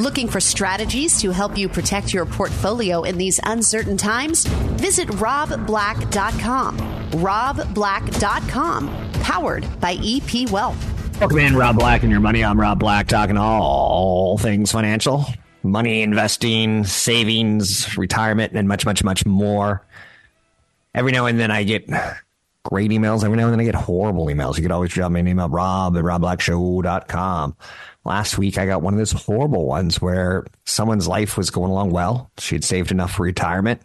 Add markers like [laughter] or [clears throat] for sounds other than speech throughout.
Looking for strategies to help you protect your portfolio in these uncertain times? Visit robblack.com. robblack.com, powered by EP Wealth. Welcome in, Rob Black and your money. I'm Rob Black, talking all things financial, money, investing, savings, retirement, and much, much, much more. Every now and then I get great emails. Every now and then I get horrible emails. You could always drop me an email, rob at robblackshow.com. Last week, I got one of those horrible ones where someone's life was going along well. She had saved enough for retirement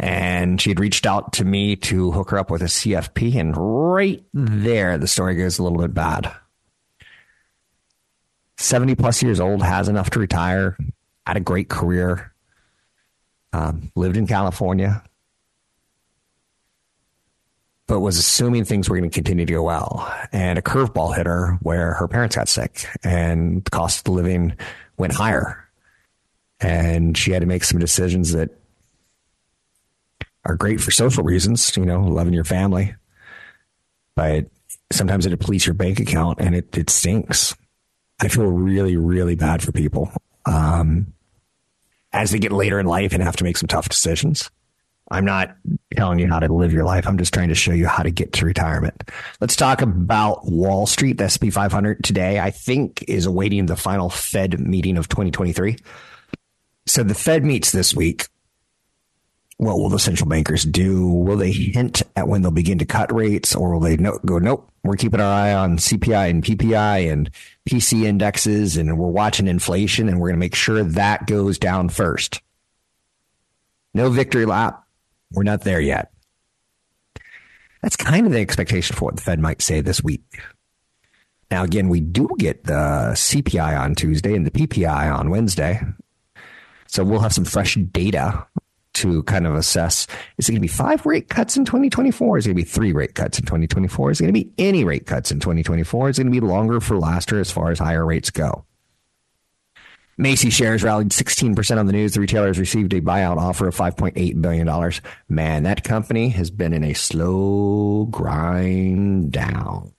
and she had reached out to me to hook her up with a CFP. And right there, the story goes a little bit bad. 70 plus years old, has enough to retire, had a great career, um, lived in California, but was assuming things were going to continue to go well. And a curveball hit her where her parents got sick and the cost of living went higher. And she had to make some decisions that are great for social reasons, you know, loving your family. But sometimes it depletes your bank account and it, it stinks. I feel really, really bad for people um, as they get later in life and have to make some tough decisions. I'm not telling you how to live your life. I'm just trying to show you how to get to retirement. Let's talk about Wall Street. The SP 500 today, I think, is awaiting the final Fed meeting of 2023. So the Fed meets this week. What will the central bankers do? Will they hint at when they'll begin to cut rates, or will they no, go, nope, we're keeping our eye on CPI and PPI and PC indexes, and we're watching inflation, and we're going to make sure that goes down first? No victory lap we're not there yet. That's kind of the expectation for what the Fed might say this week. Now, again, we do get the CPI on Tuesday and the PPI on Wednesday. So we'll have some fresh data to kind of assess is it going to be five rate cuts in 2024? Is it going to be three rate cuts in 2024? Is it going to be any rate cuts in 2024? Is it going to be longer for laster as far as higher rates go? Macy shares rallied 16% on the news. The retailers received a buyout offer of $5.8 billion. Man, that company has been in a slow grind down.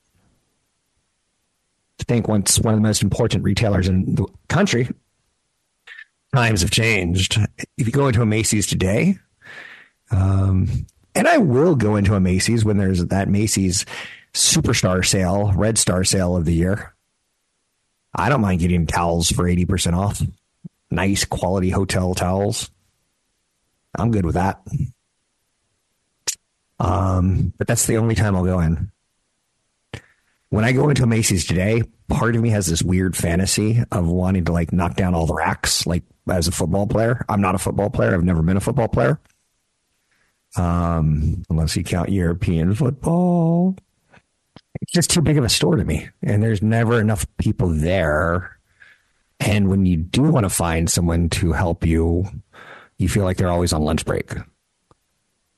I think once one of the most important retailers in the country, times have changed. If you go into a Macy's today, um, and I will go into a Macy's when there's that Macy's superstar sale, red star sale of the year. I don't mind getting towels for 80% off. Nice quality hotel towels. I'm good with that. Um, but that's the only time I'll go in. When I go into Macy's today, part of me has this weird fantasy of wanting to like knock down all the racks, like as a football player. I'm not a football player. I've never been a football player. Um, unless you count European football it's just too big of a store to me. And there's never enough people there. And when you do want to find someone to help you, you feel like they're always on lunch break.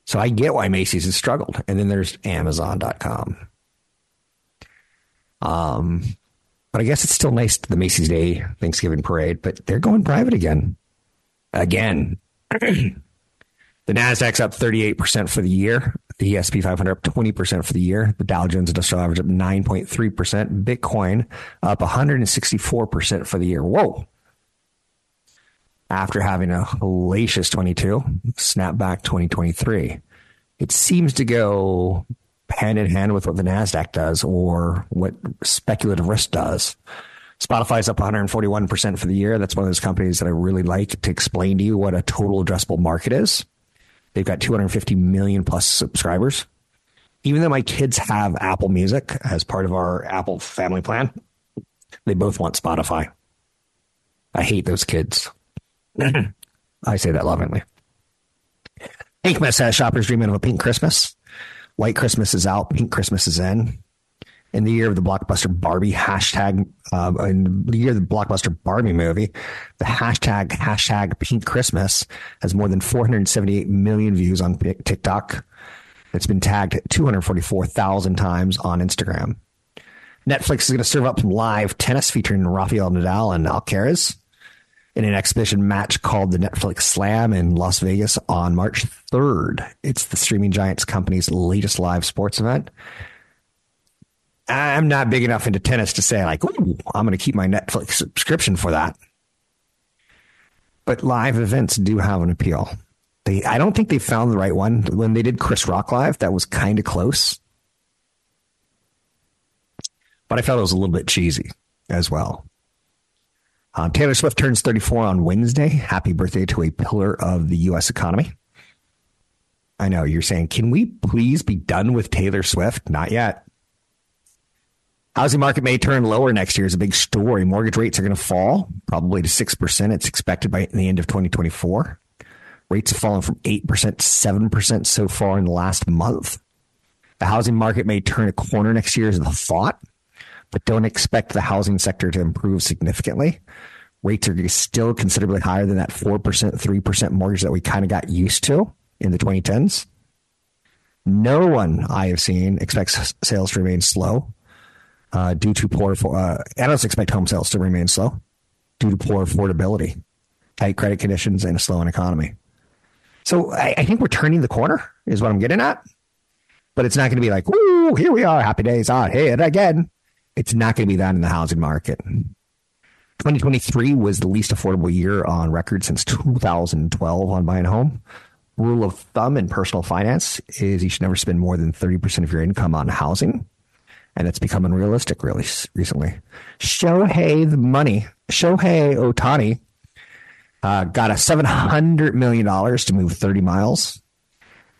So I get why Macy's has struggled. And then there's Amazon.com. Um, but I guess it's still nice the Macy's Day Thanksgiving parade, but they're going private again. Again. [clears throat] the Nasdaq's up 38% for the year. The S&P 500 up 20% for the year. The Dow Jones Industrial Average up 9.3%. Bitcoin up 164% for the year. Whoa. After having a hellacious 22, snapback 2023. It seems to go hand in hand with what the NASDAQ does or what speculative risk does. Spotify's up 141% for the year. That's one of those companies that I really like to explain to you what a total addressable market is. They've got 250 million plus subscribers. Even though my kids have Apple Music as part of our Apple family plan, they both want Spotify. I hate those kids. [clears throat] I say that lovingly. Pinkmas has shoppers dreaming of a pink Christmas. White Christmas is out, pink Christmas is in. In the year of the blockbuster Barbie hashtag, uh, in the year of the blockbuster Barbie movie, the hashtag hashtag Pink Christmas has more than 478 million views on TikTok. It's been tagged 244,000 times on Instagram. Netflix is going to serve up some live tennis featuring Rafael Nadal and Alcaraz in an exhibition match called the Netflix Slam in Las Vegas on March 3rd. It's the streaming giants company's latest live sports event. I'm not big enough into tennis to say like, I'm going to keep my Netflix subscription for that. But live events do have an appeal. They, I don't think they found the right one. When they did Chris Rock live, that was kind of close. But I felt it was a little bit cheesy as well. Uh, Taylor Swift turns 34 on Wednesday. Happy birthday to a pillar of the U.S. economy. I know you're saying, can we please be done with Taylor Swift? Not yet. Housing market may turn lower next year is a big story. Mortgage rates are going to fall probably to 6%. It's expected by the end of 2024. Rates have fallen from 8% to 7% so far in the last month. The housing market may turn a corner next year is the thought, but don't expect the housing sector to improve significantly. Rates are still considerably higher than that 4%, 3% mortgage that we kind of got used to in the 2010s. No one I have seen expects sales to remain slow uh, due to poor. Uh, analysts expect home sales to remain slow due to poor affordability, tight credit conditions, and a slowing economy. So I, I think we're turning the corner, is what I'm getting at. But it's not going to be like, "Woo, here we are, happy days on, hey, it again." It's not going to be that in the housing market. 2023 was the least affordable year on record since 2012 on buying a home. Rule of thumb in personal finance is you should never spend more than 30% of your income on housing and it's become unrealistic really recently. Shohei the money, Shohei Ohtani uh, got a seven hundred million dollars to move thirty miles.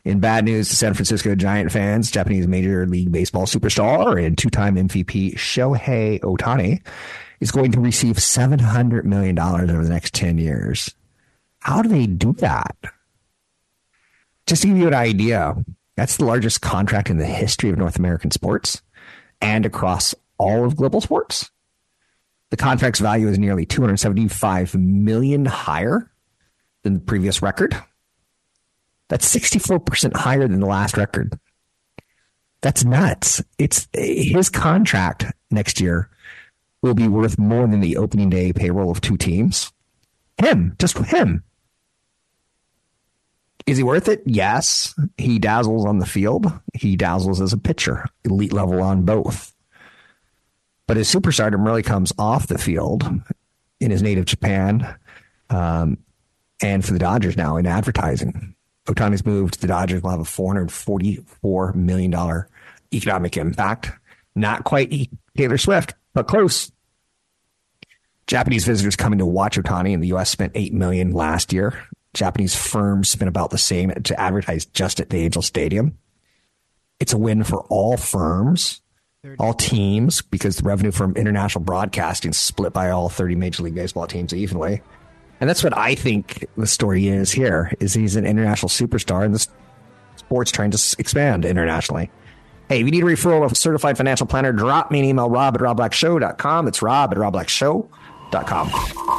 In bad news to San Francisco Giant fans, Japanese Major League Baseball superstar and two-time MVP Shohei Ohtani is going to receive seven hundred million dollars over the next ten years. How do they do that? Just to give you an idea, that's the largest contract in the history of North American sports and across all of global sports. The contract's value is nearly 275 million higher than the previous record. That's 64% higher than the last record. That's nuts. It's his contract next year will be worth more than the opening day payroll of two teams. Him, just him. Is he worth it? Yes. He dazzles on the field. He dazzles as a pitcher, elite level on both. But his superstardom really comes off the field in his native Japan um, and for the Dodgers now in advertising. Ohtani's move to the Dodgers will have a $444 million economic impact. Not quite Taylor Swift, but close. Japanese visitors coming to watch Ohtani in the U.S. spent 8 million last year. Japanese firms spent about the same to advertise just at the Angel Stadium. It's a win for all firms, all teams, because the revenue from international broadcasting is split by all 30 Major League Baseball teams evenly. And that's what I think the story is here, is he's an international superstar and the sport's trying to expand internationally. Hey, if you need a referral of a certified financial planner, drop me an email, rob at robblackshow.com. It's rob at robblackshow.com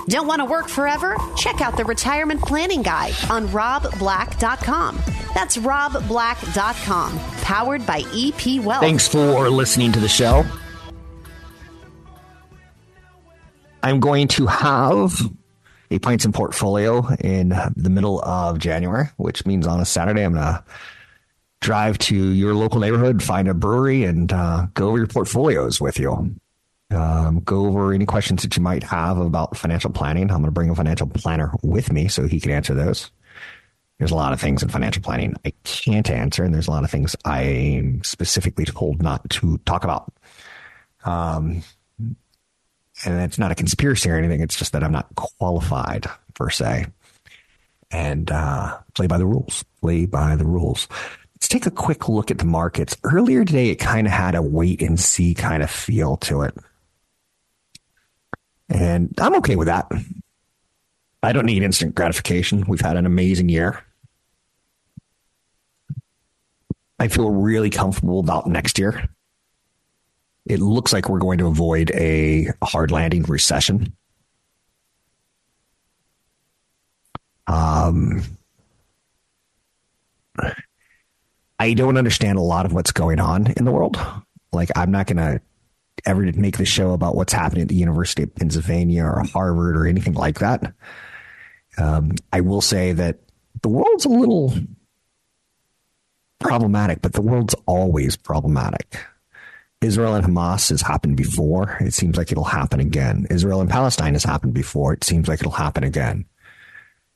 don't want to work forever? Check out the Retirement Planning Guide on robblack.com. That's robblack.com, powered by EP Wealth. Thanks for listening to the show. I'm going to have a pints and portfolio in the middle of January, which means on a Saturday I'm going to drive to your local neighborhood, find a brewery, and uh, go over your portfolios with you um, go over any questions that you might have about financial planning. I'm going to bring a financial planner with me so he can answer those. There's a lot of things in financial planning I can't answer, and there's a lot of things I'm specifically told not to talk about. Um, and it's not a conspiracy or anything. It's just that I'm not qualified per se. And uh, play by the rules. Play by the rules. Let's take a quick look at the markets. Earlier today, it kind of had a wait and see kind of feel to it. And I'm okay with that. I don't need instant gratification. We've had an amazing year. I feel really comfortable about next year. it looks like we're going to avoid a hard landing recession. Um, I don't understand a lot of what's going on in the world. Like, I'm not going to ever to make the show about what's happening at the University of Pennsylvania or Harvard or anything like that. Um, I will say that the world's a little problematic, but the world's always problematic. Israel and Hamas has happened before. It seems like it'll happen again. Israel and Palestine has happened before. It seems like it'll happen again.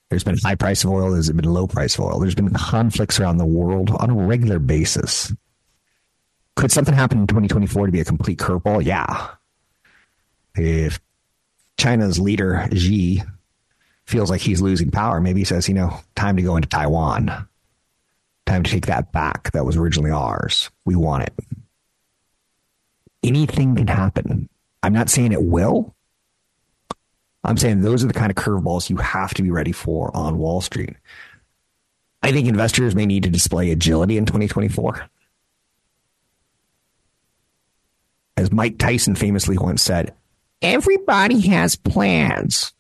There's been high price of oil. There's been low price of oil. There's been conflicts around the world on a regular basis. Could something happen in 2024 to be a complete curveball? Yeah. If China's leader, Xi, feels like he's losing power, maybe he says, you know, time to go into Taiwan. Time to take that back. That was originally ours. We want it anything can happen. I'm not saying it will. I'm saying those are the kind of curveballs you have to be ready for on Wall Street. I think investors may need to display agility in 2024. As Mike Tyson famously once said, everybody has plans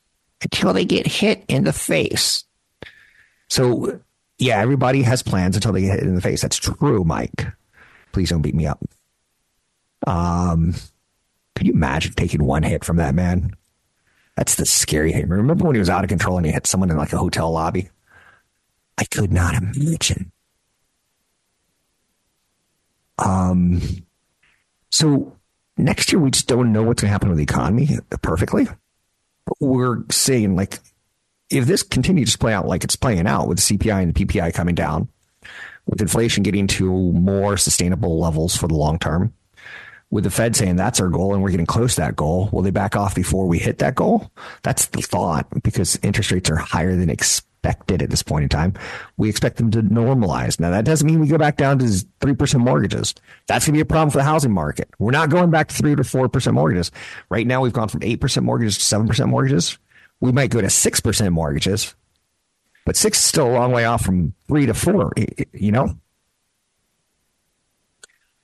until they get hit in the face. So, yeah, everybody has plans until they get hit in the face. That's true, Mike. Please don't beat me up. Um, can you imagine taking one hit from that man? That's the scary thing. Remember when he was out of control and he hit someone in like a hotel lobby? I could not imagine. Um, so next year we just don't know what's going to happen with the economy perfectly. But we're saying like, if this continues to play out like it's playing out with the CPI and the PPI coming down, with inflation getting to more sustainable levels for the long term, with the Fed saying that's our goal and we're getting close to that goal, will they back off before we hit that goal? That's the thought because interest rates are higher than expected at this point in time. We expect them to normalize. Now, that doesn't mean we go back down to 3% mortgages. That's going to be a problem for the housing market. We're not going back to 3 to 4% mortgages. Right now, we've gone from 8% mortgages to 7% mortgages. We might go to 6% mortgages, but 6 is still a long way off from 3 to 4, you know?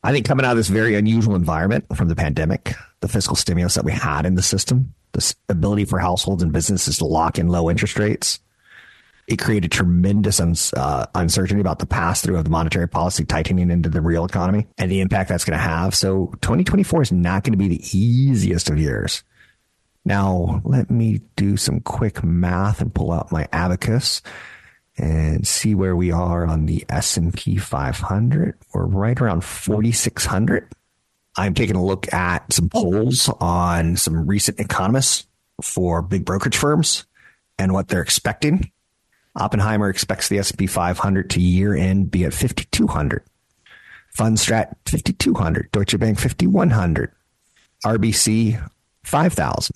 I think coming out of this very unusual environment from the pandemic, the fiscal stimulus that we had in the system, the ability for households and businesses to lock in low interest rates, it created tremendous uh, uncertainty about the pass through of the monetary policy tightening into the real economy and the impact that's going to have. So 2024 is not going to be the easiest of years. Now, let me do some quick math and pull out my abacus and see where we are on the S&P 500. We're right around 4600. I'm taking a look at some polls on some recent economists for big brokerage firms and what they're expecting. Oppenheimer expects the S&P 500 to year end be at 5200. Fundstrat 5200, Deutsche Bank 5100, RBC 5000,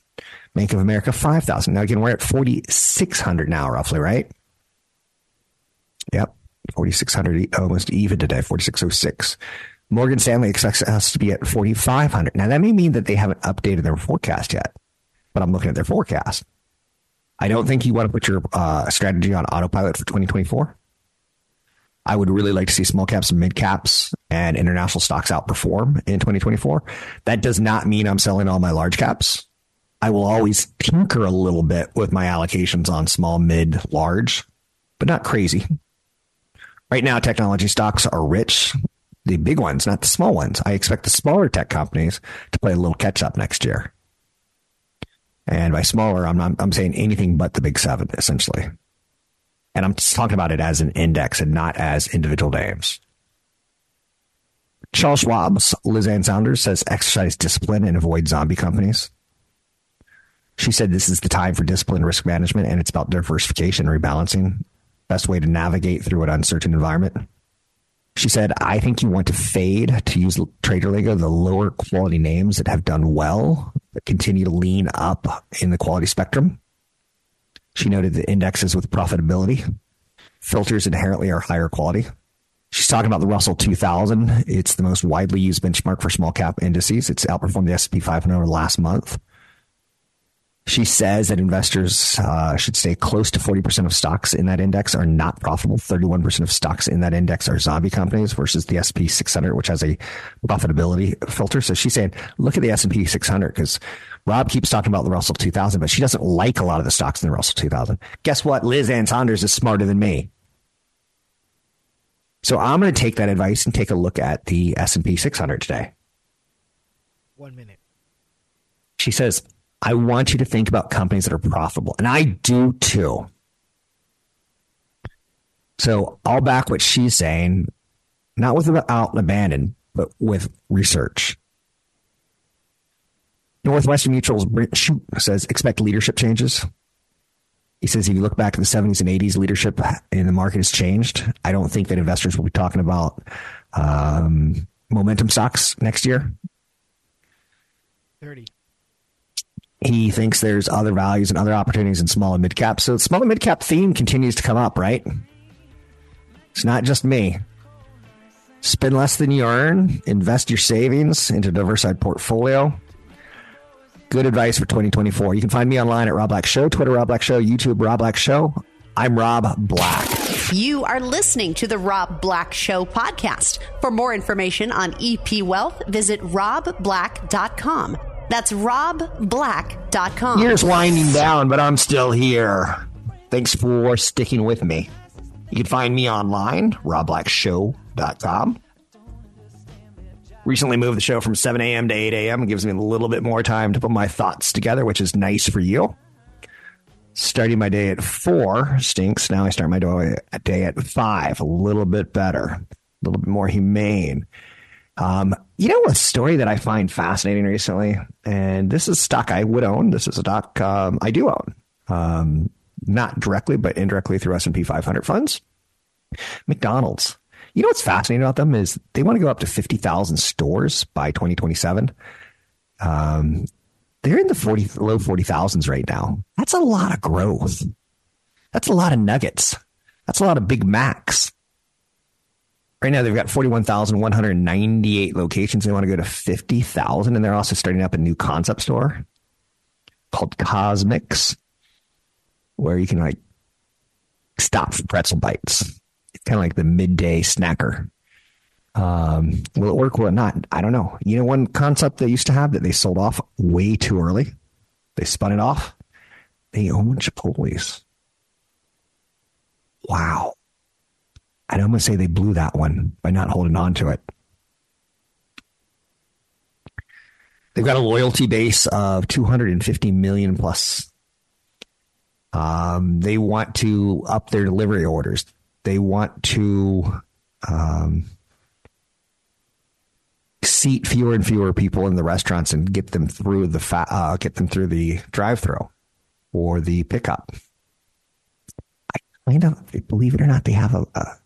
Bank of America 5000. Now again, we're at 4600 now roughly, right? Yep. 4,600, almost even today, 4,606. Morgan Stanley expects us to be at 4,500. Now, that may mean that they haven't updated their forecast yet, but I'm looking at their forecast. I don't think you want to put your uh, strategy on autopilot for 2024. I would really like to see small caps mid caps and international stocks outperform in 2024. That does not mean I'm selling all my large caps. I will always tinker a little bit with my allocations on small, mid, large, but not crazy. Right now, technology stocks are rich. The big ones, not the small ones. I expect the smaller tech companies to play a little catch up next year. And by smaller, I'm not, I'm saying anything but the big seven, essentially. And I'm just talking about it as an index and not as individual names. Charles Schwab's Liz Ann Sonders says exercise discipline and avoid zombie companies. She said this is the time for discipline risk management and it's about diversification and rebalancing best way to navigate through an uncertain environment. She said, I think you want to fade, to use trader lingo, the lower quality names that have done well, but continue to lean up in the quality spectrum. She noted the indexes with profitability. Filters inherently are higher quality. She's talking about the Russell 2000. It's the most widely used benchmark for small cap indices. It's outperformed the S&P 500 last month. She says that investors uh, should stay close to 40% of stocks in that index are not profitable. 31% of stocks in that index are zombie companies versus the S&P 600, which has a profitability filter. So she's saying, look at the S&P 600 because Rob keeps talking about the Russell 2000, but she doesn't like a lot of the stocks in the Russell 2000. Guess what? Liz Ann Sonders is smarter than me. So I'm going to take that advice and take a look at the S&P 600 today. One minute. She says, I want you to think about companies that are profitable. And I do too. So I'll back what she's saying, not with out and abandon, but with research. Northwestern Mutual's says expect leadership changes. He says if you look back at the 70s and 80s, leadership in the market has changed. I don't think that investors will be talking about um, momentum stocks next year. 30 he thinks there's other values and other opportunities in small and mid cap. So the small and mid cap theme continues to come up, right? It's not just me. Spend less than you earn, invest your savings into a diversified portfolio. Good advice for 2024. You can find me online at Rob Black Show, Twitter Rob Black Show, YouTube Rob Black Show. I'm Rob Black. You are listening to the Rob Black Show podcast. For more information on EP Wealth, visit robblack.com. That's robblack.com. Year's winding down, but I'm still here. Thanks for sticking with me. You can find me online, robblackshow.com. Recently moved the show from 7 a.m. to 8 a.m. It gives me a little bit more time to put my thoughts together, which is nice for you. Starting my day at 4 stinks. Now I start my day at 5, a little bit better, a little bit more humane. Um, you know, a story that I find fascinating recently, and this is stock I would own. This is a stock um, I do own, um, not directly, but indirectly through S and P 500 funds. McDonald's. You know what's fascinating about them is they want to go up to 50,000 stores by 2027. Um, they're in the 40, low 40,000s right now. That's a lot of growth. That's a lot of nuggets. That's a lot of Big Macs. Right now, they've got 41,198 locations. They want to go to 50,000. And they're also starting up a new concept store called CosMc's, where you can like stop for pretzel bites. It's kind of like the midday snacker. Um, will it work? Will it not? I don't know. You know, one concept they used to have that they sold off way too early. They spun it off. They own Chipotle's. Wow. I'd almost say they blew that one by not holding on to it. They've got a loyalty base of 250 million plus. Um, they want to up their delivery orders. They want to um, seat fewer and fewer people in the restaurants and get them through the fa- uh, get them through the drive-through or the pickup. I kind of believe it or not, they have a, a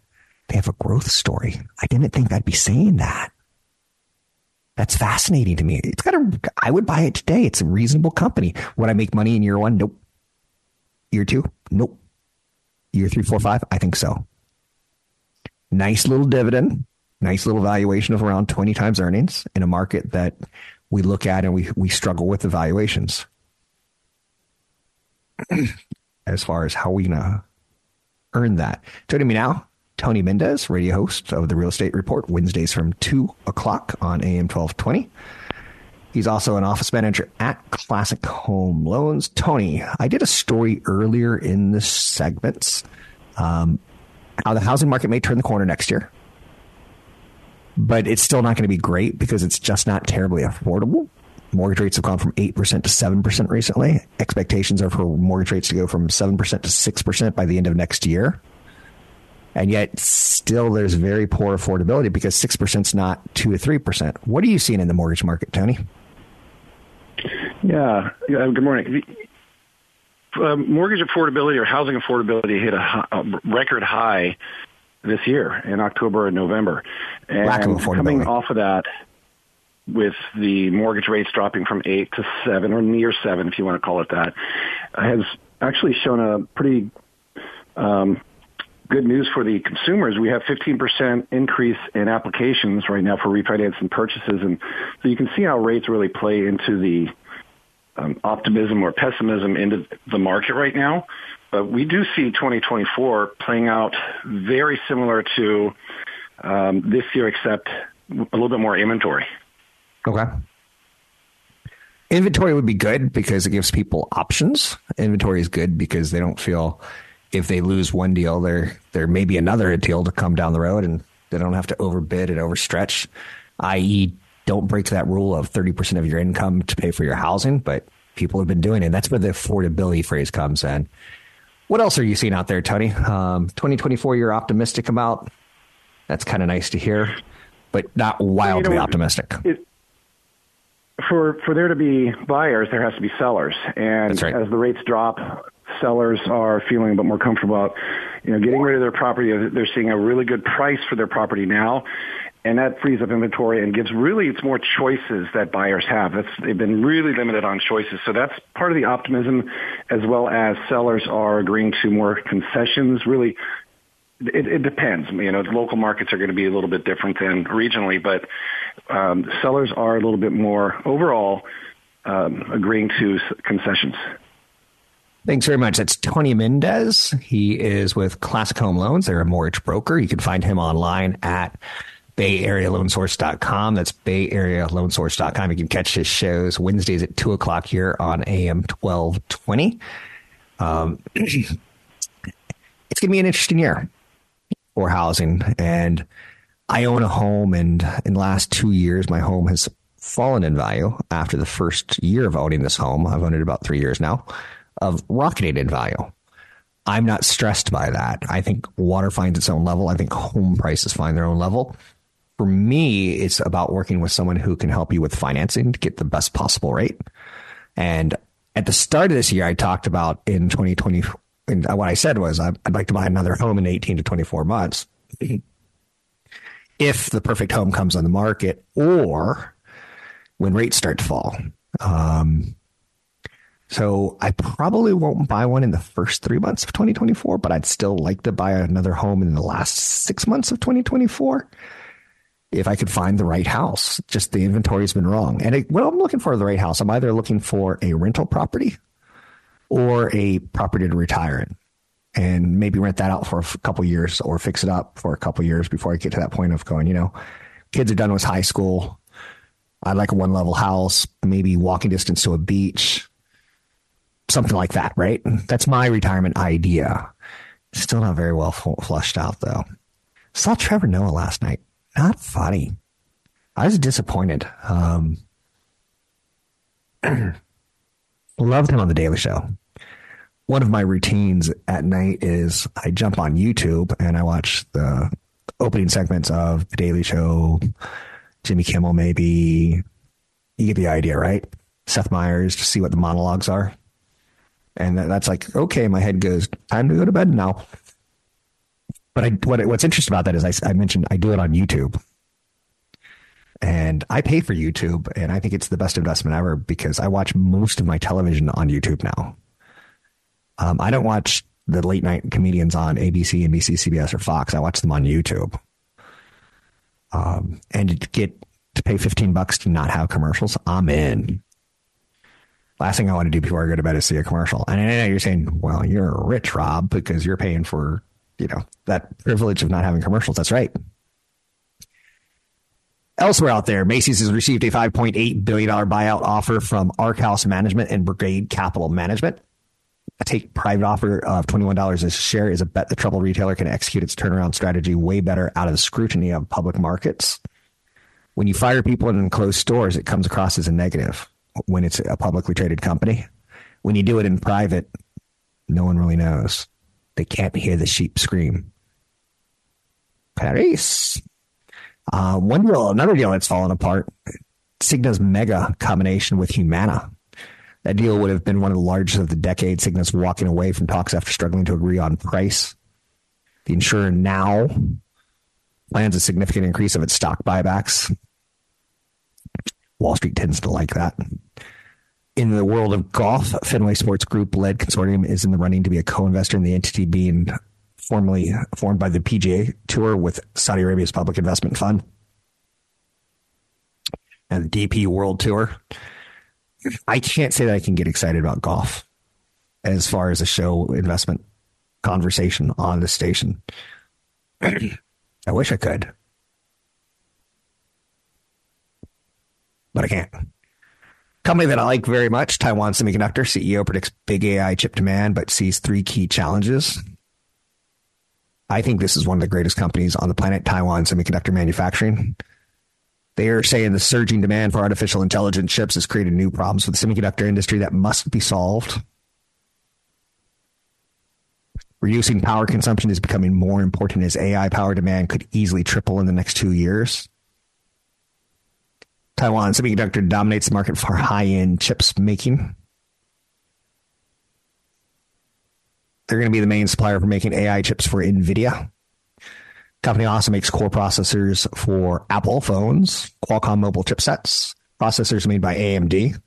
they have a growth story. I didn't think I'd be saying that. That's fascinating to me. It's got a, I would buy it today. It's a reasonable company. Would I make money in year one? Nope. Year two? Nope. Year three, four, five? I think so. Nice little dividend. Nice little valuation of around 20 times earnings in a market that we look at and we, we struggle with the valuations. [clears throat] as far as how we gonna earn that. Joining me now, Tony Mendes, radio host of the Real Estate Report, Wednesdays from 2 o'clock on AM 1220. He's also an office manager at Classic Home Loans. Tony, I did a story earlier in this segment um, how the housing market may turn the corner next year, but it's still not going to be great because it's just not terribly affordable. Mortgage rates have gone from 8% to 7% recently. Expectations are for mortgage rates to go from 7% to 6% by the end of next year and yet still there's very poor affordability because 6% is not 2 to 3%. What are you seeing in the mortgage market, Tony? Yeah, good morning. Uh, mortgage affordability or housing affordability hit a, a, record high this year in October and November. And Lack of affordability. coming off of that, with the mortgage rates dropping from 8 to 7 or near 7 if you want to call it that has actually shown a pretty um, good news for the consumers. We have 15% increase in applications right now for refinance and purchases. And so you can see how rates really play into the um, optimism or pessimism into the market right now. But we do see 2024 playing out very similar to um, this year, except a little bit more inventory. Okay. Inventory would be good because it gives people options. Inventory is good because they don't feel if they lose one deal, there there may be another deal to come down the road, and they don't have to overbid and overstretch. I.e., don't break that rule of thirty percent of your income to pay for your housing. But people have been doing it. That's where the affordability phrase comes in. What else are you seeing out there, Tony? Um, 2024, you're optimistic about. That's kind of nice to hear, but not wildly you know, optimistic. It, for for there to be buyers, there has to be sellers, and right. as the rates drop, sellers are feeling a bit more comfortable about you know getting rid of their property. They're seeing a really good price for their property now, and that frees up inventory and gives really it's more choices that buyers have. It's, they've been really limited on choices, so that's part of the optimism, as well as sellers are agreeing to more concessions. Really, it, it depends. You know, local markets are going to be a little bit different than regionally, but um, sellers are a little bit more overall um, agreeing to concessions. Thanks very much. That's Tony Mendes. He is with Classic Home Loans. They're a mortgage broker. You can find him online at Bay Area bayarealoansource.com. That's Bay Area bayarealoansource.com. You can catch his shows Wednesdays at 2 o'clock here on AM 1220. Um, [clears throat] it's going to be an interesting year for housing. And I own a home, and in the last two years, my home has fallen in value after the first year of owning this home. I've owned it about three years now, of rocketed in value. I'm not stressed by that. I think water finds its own level. I think home prices find their own level. For me, it's about working with someone who can help you with financing to get the best possible rate. And at the start of this year, I talked about in 2020, and what I said was I'd like to buy another home in 18 to 24 months if the perfect home comes on the market or when rates start to fall. Um, so I probably won't buy one in the first three months of 2024, but I'd still like to buy another home in the last six months of 2024 if I could find the right house. Just the inventory's been wrong. And it, when I'm looking for the right house, I'm either looking for a rental property or a property to retire in and maybe rent that out for a couple years or fix it up for a couple years before I get to that point of going, you know, kids are done with high school. I'd like a one level house, maybe walking distance to a beach, something like that, right? That's my retirement idea. Still not very well flushed out though. Saw Trevor Noah last night. Not funny. I was disappointed. Um, [clears throat] loved him on the Daily Show one of my routines at night is I jump on YouTube and I watch the opening segments of The Daily Show, Jimmy Kimmel, maybe. You get the idea, right? Seth Meyers to see what the monologues are. And that's like, okay, my head goes, time to go to bed now. But I, what, what's interesting about that is I, I mentioned I do it on YouTube. And I pay for YouTube, and I think it's the best investment ever because I watch most of my television on YouTube now. Um, I don't watch the late night comedians on ABC, NBC, CBS, or Fox. I watch them on YouTube. Um, and to get to pay 15 bucks to not have commercials, I'm in. Last thing I want to do before I go to bed is see a commercial. And I know you're saying, well, you're rich, Rob, because you're paying for, you know, that privilege of not having commercials. That's right. Elsewhere out there, Macy's has received a $5.8 billion buyout offer from Arkhouse Management and Brigade Capital Management. A take private offer of $21 a share is a bet the troubled retailer can execute its turnaround strategy way better out of the scrutiny of public markets. When you fire people in enclosed stores, it comes across as a negative when it's a publicly traded company. When you do it in private, no one really knows. They can't hear the sheep scream. Paris. Uh, one deal, another deal that's fallen apart. Cigna's mega combination with Humana that deal would have been one of the largest of the decade. Cigna's walking away from talks after struggling to agree on price. The insurer now plans a significant increase of its stock buybacks. Wall Street tends to like that. In the world of golf, Fenway Sports Group led consortium is in the running to be a co-investor in the entity being formally formed by the PGA Tour with Saudi Arabia's Public Investment Fund and the DP World Tour I can't say that I can get excited about golf as far as a show investment conversation on the station. [clears throat] I wish I could. But I can't. Company that I like very much, Taiwan Semiconductor CEO predicts big AI chip demand, but sees three key challenges. I think this is one of the greatest companies on the planet, Taiwan Semiconductor Manufacturing. They are saying the surging demand for artificial intelligence chips has created new problems for the semiconductor industry that must be solved. Reducing power consumption is becoming more important as AI power demand could easily triple in the next two years. Taiwan Semiconductor dominates the market for high end chips making. They're going to be the main supplier for making AI chips for NVIDIA. Company also makes core processors for Apple phones, Qualcomm mobile chipsets, processors made by AMD.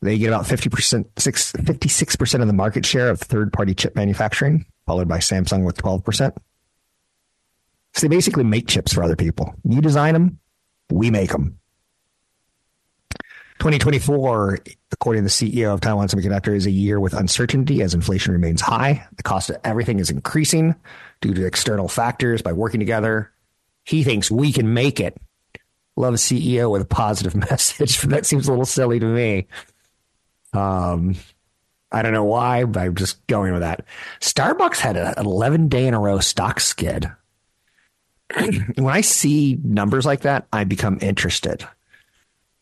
They get about 50%, 56% of the market share of third party chip manufacturing, followed by Samsung with 12%. So they basically make chips for other people. You design them, we make them. 2024, according to the CEO of Taiwan Semiconductor, is a year with uncertainty as inflation remains high. The cost of everything is increasing due to external factors. By working together, he thinks we can make it. Love a CEO with a positive [laughs] message. that seems a little silly to me. Um, I don't know why, but I'm just going with that. Starbucks had an 11 day in a row stock skid. When I see numbers like that, I become interested.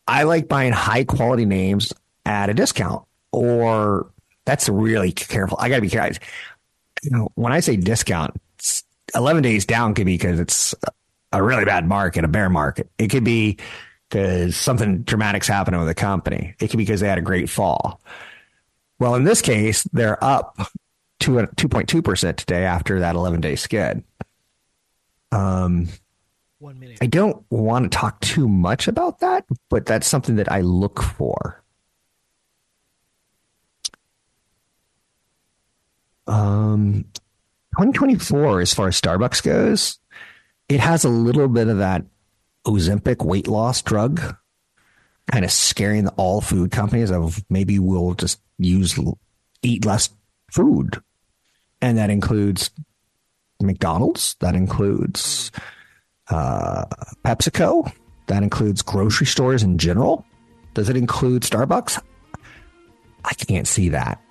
I like buying high quality names at a discount, or that's really careful. I got to be careful. You know, when I say discount, 11 days down could be because it's a really bad market, a bear market. It could be because something dramatic's happening with the company. It could be because they had a great fall. Well, in this case, they're up to 2.2% today after that 11 day skid. Um, One minute. I don't want to talk too much about that, but that's something that I look for. Um, 2024, as far as Starbucks goes, it has a little bit of that Ozempic weight loss drug, kind of scaring all food companies of maybe we'll just use eat less food, and that includes McDonald's, that includes uh, PepsiCo, that includes grocery stores in general. Does it include Starbucks? I can't see that.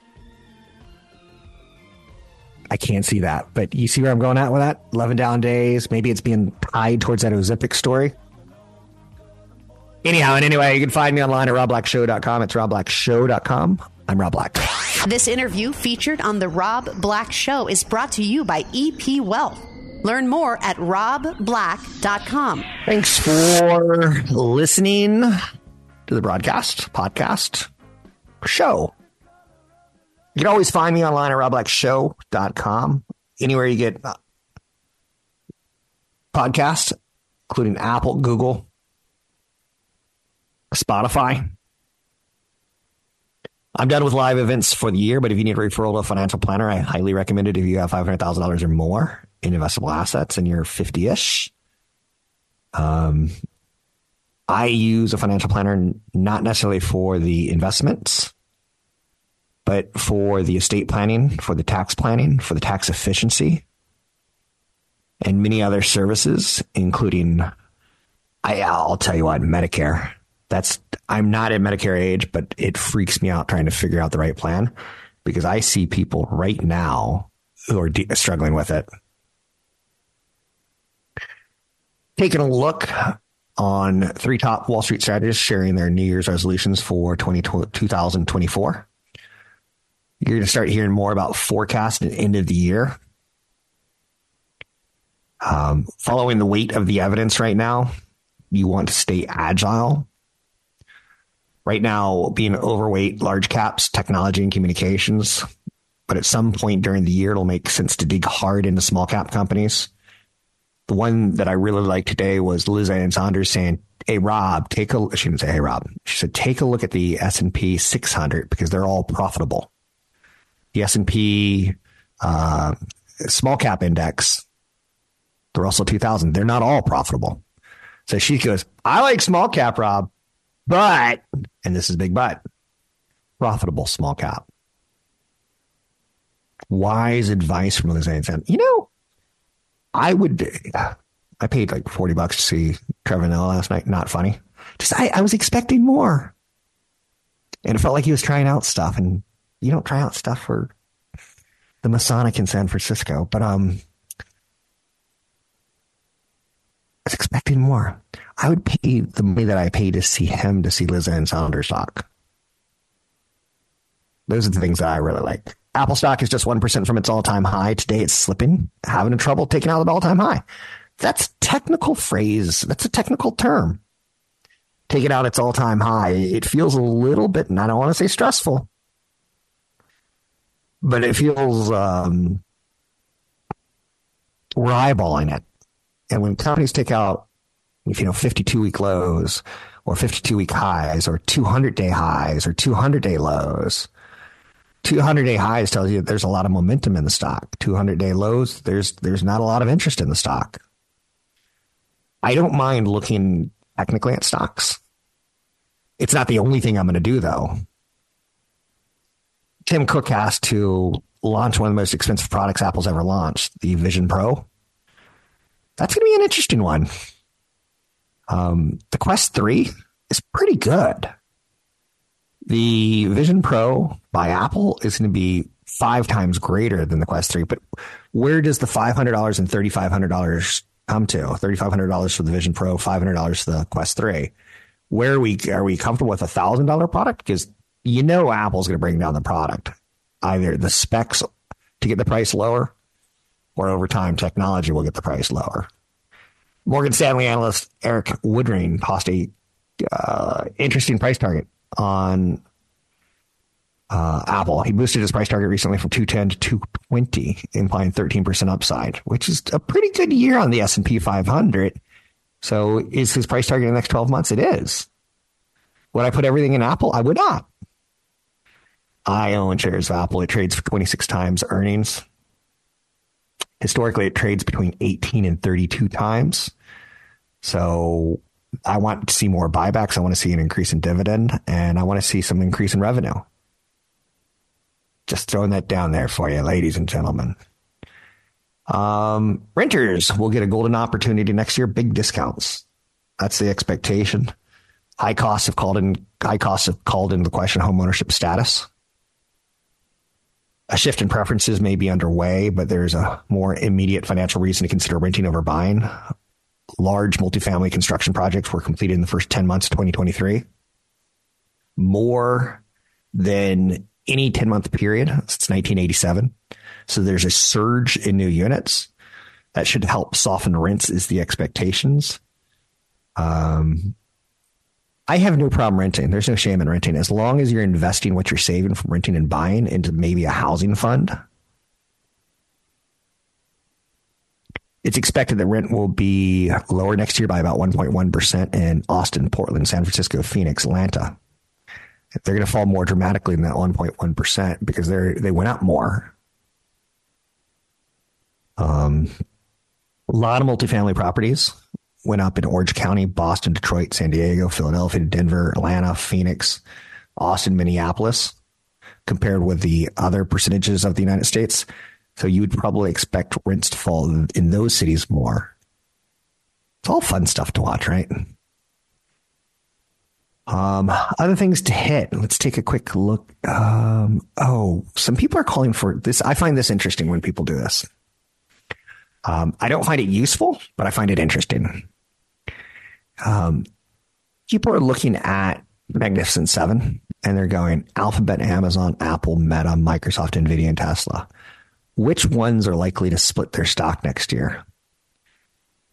I can't see that. But you see where I'm going at with that? 11 down days. Maybe it's being tied towards that Ozempic story. Anyhow, and anyway, you can find me online at robblackshow.com. It's robblackshow.com. I'm Rob Black. This interview featured on The Rob Black Show is brought to you by EP Wealth. Learn more at robblack.com. Thanks for listening to the broadcast, podcast, show. You can always find me online at robblackshow.com. Anywhere you get uh, podcasts, including Apple, Google, Spotify. I'm done with live events for the year, but if you need a referral to a financial planner, I highly recommend it if you have $500,000 or more in investable assets and you're 50 ish. Um, I use a financial planner not necessarily for the investments, but for the estate planning, for the tax planning, for the tax efficiency, and many other services, including, I, I'll tell you what, Medicare that's I'm not at Medicare age, but it freaks me out trying to figure out the right plan because I see people right now who are de- struggling with it. Taking a look on three top Wall Street strategists sharing their New Year's resolutions for 20, 2024. You're going to start hearing more about forecast at the end of the year. Um, following the weight of the evidence right now, you want to stay agile right now being overweight large caps, technology and communications. But at some point during the year, it'll make sense to dig hard into small cap companies. The one that I really liked today was Liz Ann Sonders saying, Hey, Rob, take a, she didn't say, Hey, Rob. She said, take a look at the S&P 600 because they're all profitable. The S&P, uh, small cap index, the Russell 2000, they're not all profitable. So she goes, I like small cap, Rob But, and this is big but, profitable small cap. Wise advice from Liz Ann. You know, I would, I paid like 40 bucks to see Trevor Noah last night. Not funny. Just, I, I was expecting more. And it felt like he was trying out stuff. And you don't try out stuff for the Masonic in San Francisco. But, um, I was expecting more. I would pay the money that I pay to see him to see Liz Ann Sonders talk. Those are the things that I really like. Apple stock is just 1% from its all time high. Today it's slipping, having a trouble taking out the all time high. That's technical phrase. That's a technical term. Taking out its all time high. It feels a little bit, and I don't want to say stressful, but it feels, um, we're eyeballing it. And when companies take out, you know, 52 week lows or 52 week highs or 200 day highs or 200 day lows, 200 day highs tells you there's a lot of momentum in the stock. 200 day lows, there's there's not a lot of interest in the stock. I don't mind looking technically at stocks. It's not the only thing I'm going to do though. Tim Cook has to launch one of the most expensive products Apple's ever launched, the Vision Pro. That's going to be an interesting one. Um, the Quest 3 is pretty good. The Vision Pro by Apple is going to be five times greater than the Quest 3. But where does the $500 and $3,500 come to? $3,500 for the Vision Pro, $500 for the Quest 3. Where are we, are we comfortable with a $1,000 product? Because you know Apple's going to bring down the product, either the specs to get the price lower or over time technology will get the price lower. Morgan Stanley analyst Erik Woodring tossed a uh, interesting price target on uh, Apple. He boosted his price target recently from 210 to 220, implying 13% upside, which is a pretty good year on the S&P 500. So is his price target in the next 12 months? It is. Would I put everything in Apple? I would not. I own shares of Apple. It trades for 26 times earnings. Historically, it trades between 18 and 32 times. So I want to see more buybacks. I want to see an increase in dividend and I want to see some increase in revenue. Just throwing that down there for you, ladies and gentlemen. Um, renters will get a golden opportunity next year, big discounts. That's the expectation. High costs have called in high costs have called into the question homeownership status. A shift in preferences may be underway, but there's a more immediate financial reason to consider renting over buying large multifamily construction projects were completed in the first 10 months of 2023. More than any 10 month period since 1987. So there's a surge in new units that should help soften rents is the expectations. Um, I have no problem renting. There's no shame in renting as long as you're investing what you're saving from renting and buying into maybe a housing fund It's expected that rent will be lower next year by about 1.1% in Austin, Portland, San Francisco, Phoenix, Atlanta. They're going to fall more dramatically than that 1.1% because they they went up more. Um, a lot of multifamily properties went up in Orange County, Boston, Detroit, San Diego, Philadelphia, Denver, Atlanta, Phoenix, Austin, Minneapolis, compared with the other percentages of the United States. So you would probably expect rents to fall in those cities more. It's all fun stuff to watch, right? Um, other things to hit. Let's take a quick look. Um, oh, some people are calling for this. I find this interesting when people do this. Um, I don't find it useful, but I find it interesting. Um, people are looking at Magnificent Seven and they're going Alphabet, Amazon, Apple, Meta, Microsoft, Nvidia, and Tesla which ones are likely to split their stock next year.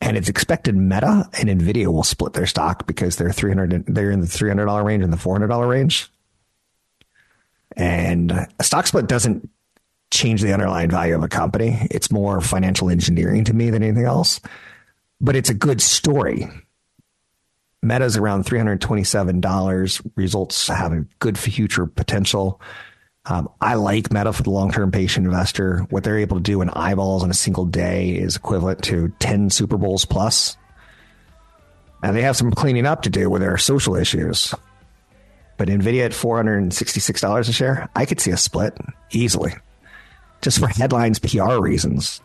And it's expected Meta and Nvidia will split their stock because they're 300 they're in the $300 range and the $400 range. And a stock split doesn't change the underlying value of a company. It's more financial engineering to me than anything else. But it's a good story. Meta's around $327. Results have a good future potential. Um, I like Meta for the long term patient investor. What they're able to do in eyeballs in a single day is equivalent to 10 Super Bowls plus. And they have some cleaning up to do with their social issues. But Nvidia at $466 a share, I could see a split easily. Just for headlines, PR reasons.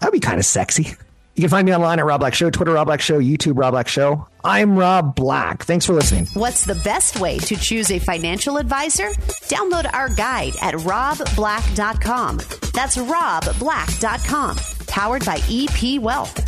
That'd be kind of sexy. [laughs] You can find me online at Rob Black Show, Twitter Rob Black Show, YouTube Rob Black Show. I'm Rob Black. Thanks for listening. What's the best way to choose a financial advisor? Download our guide at robblack.com. That's robblack.com. Powered by EP Wealth.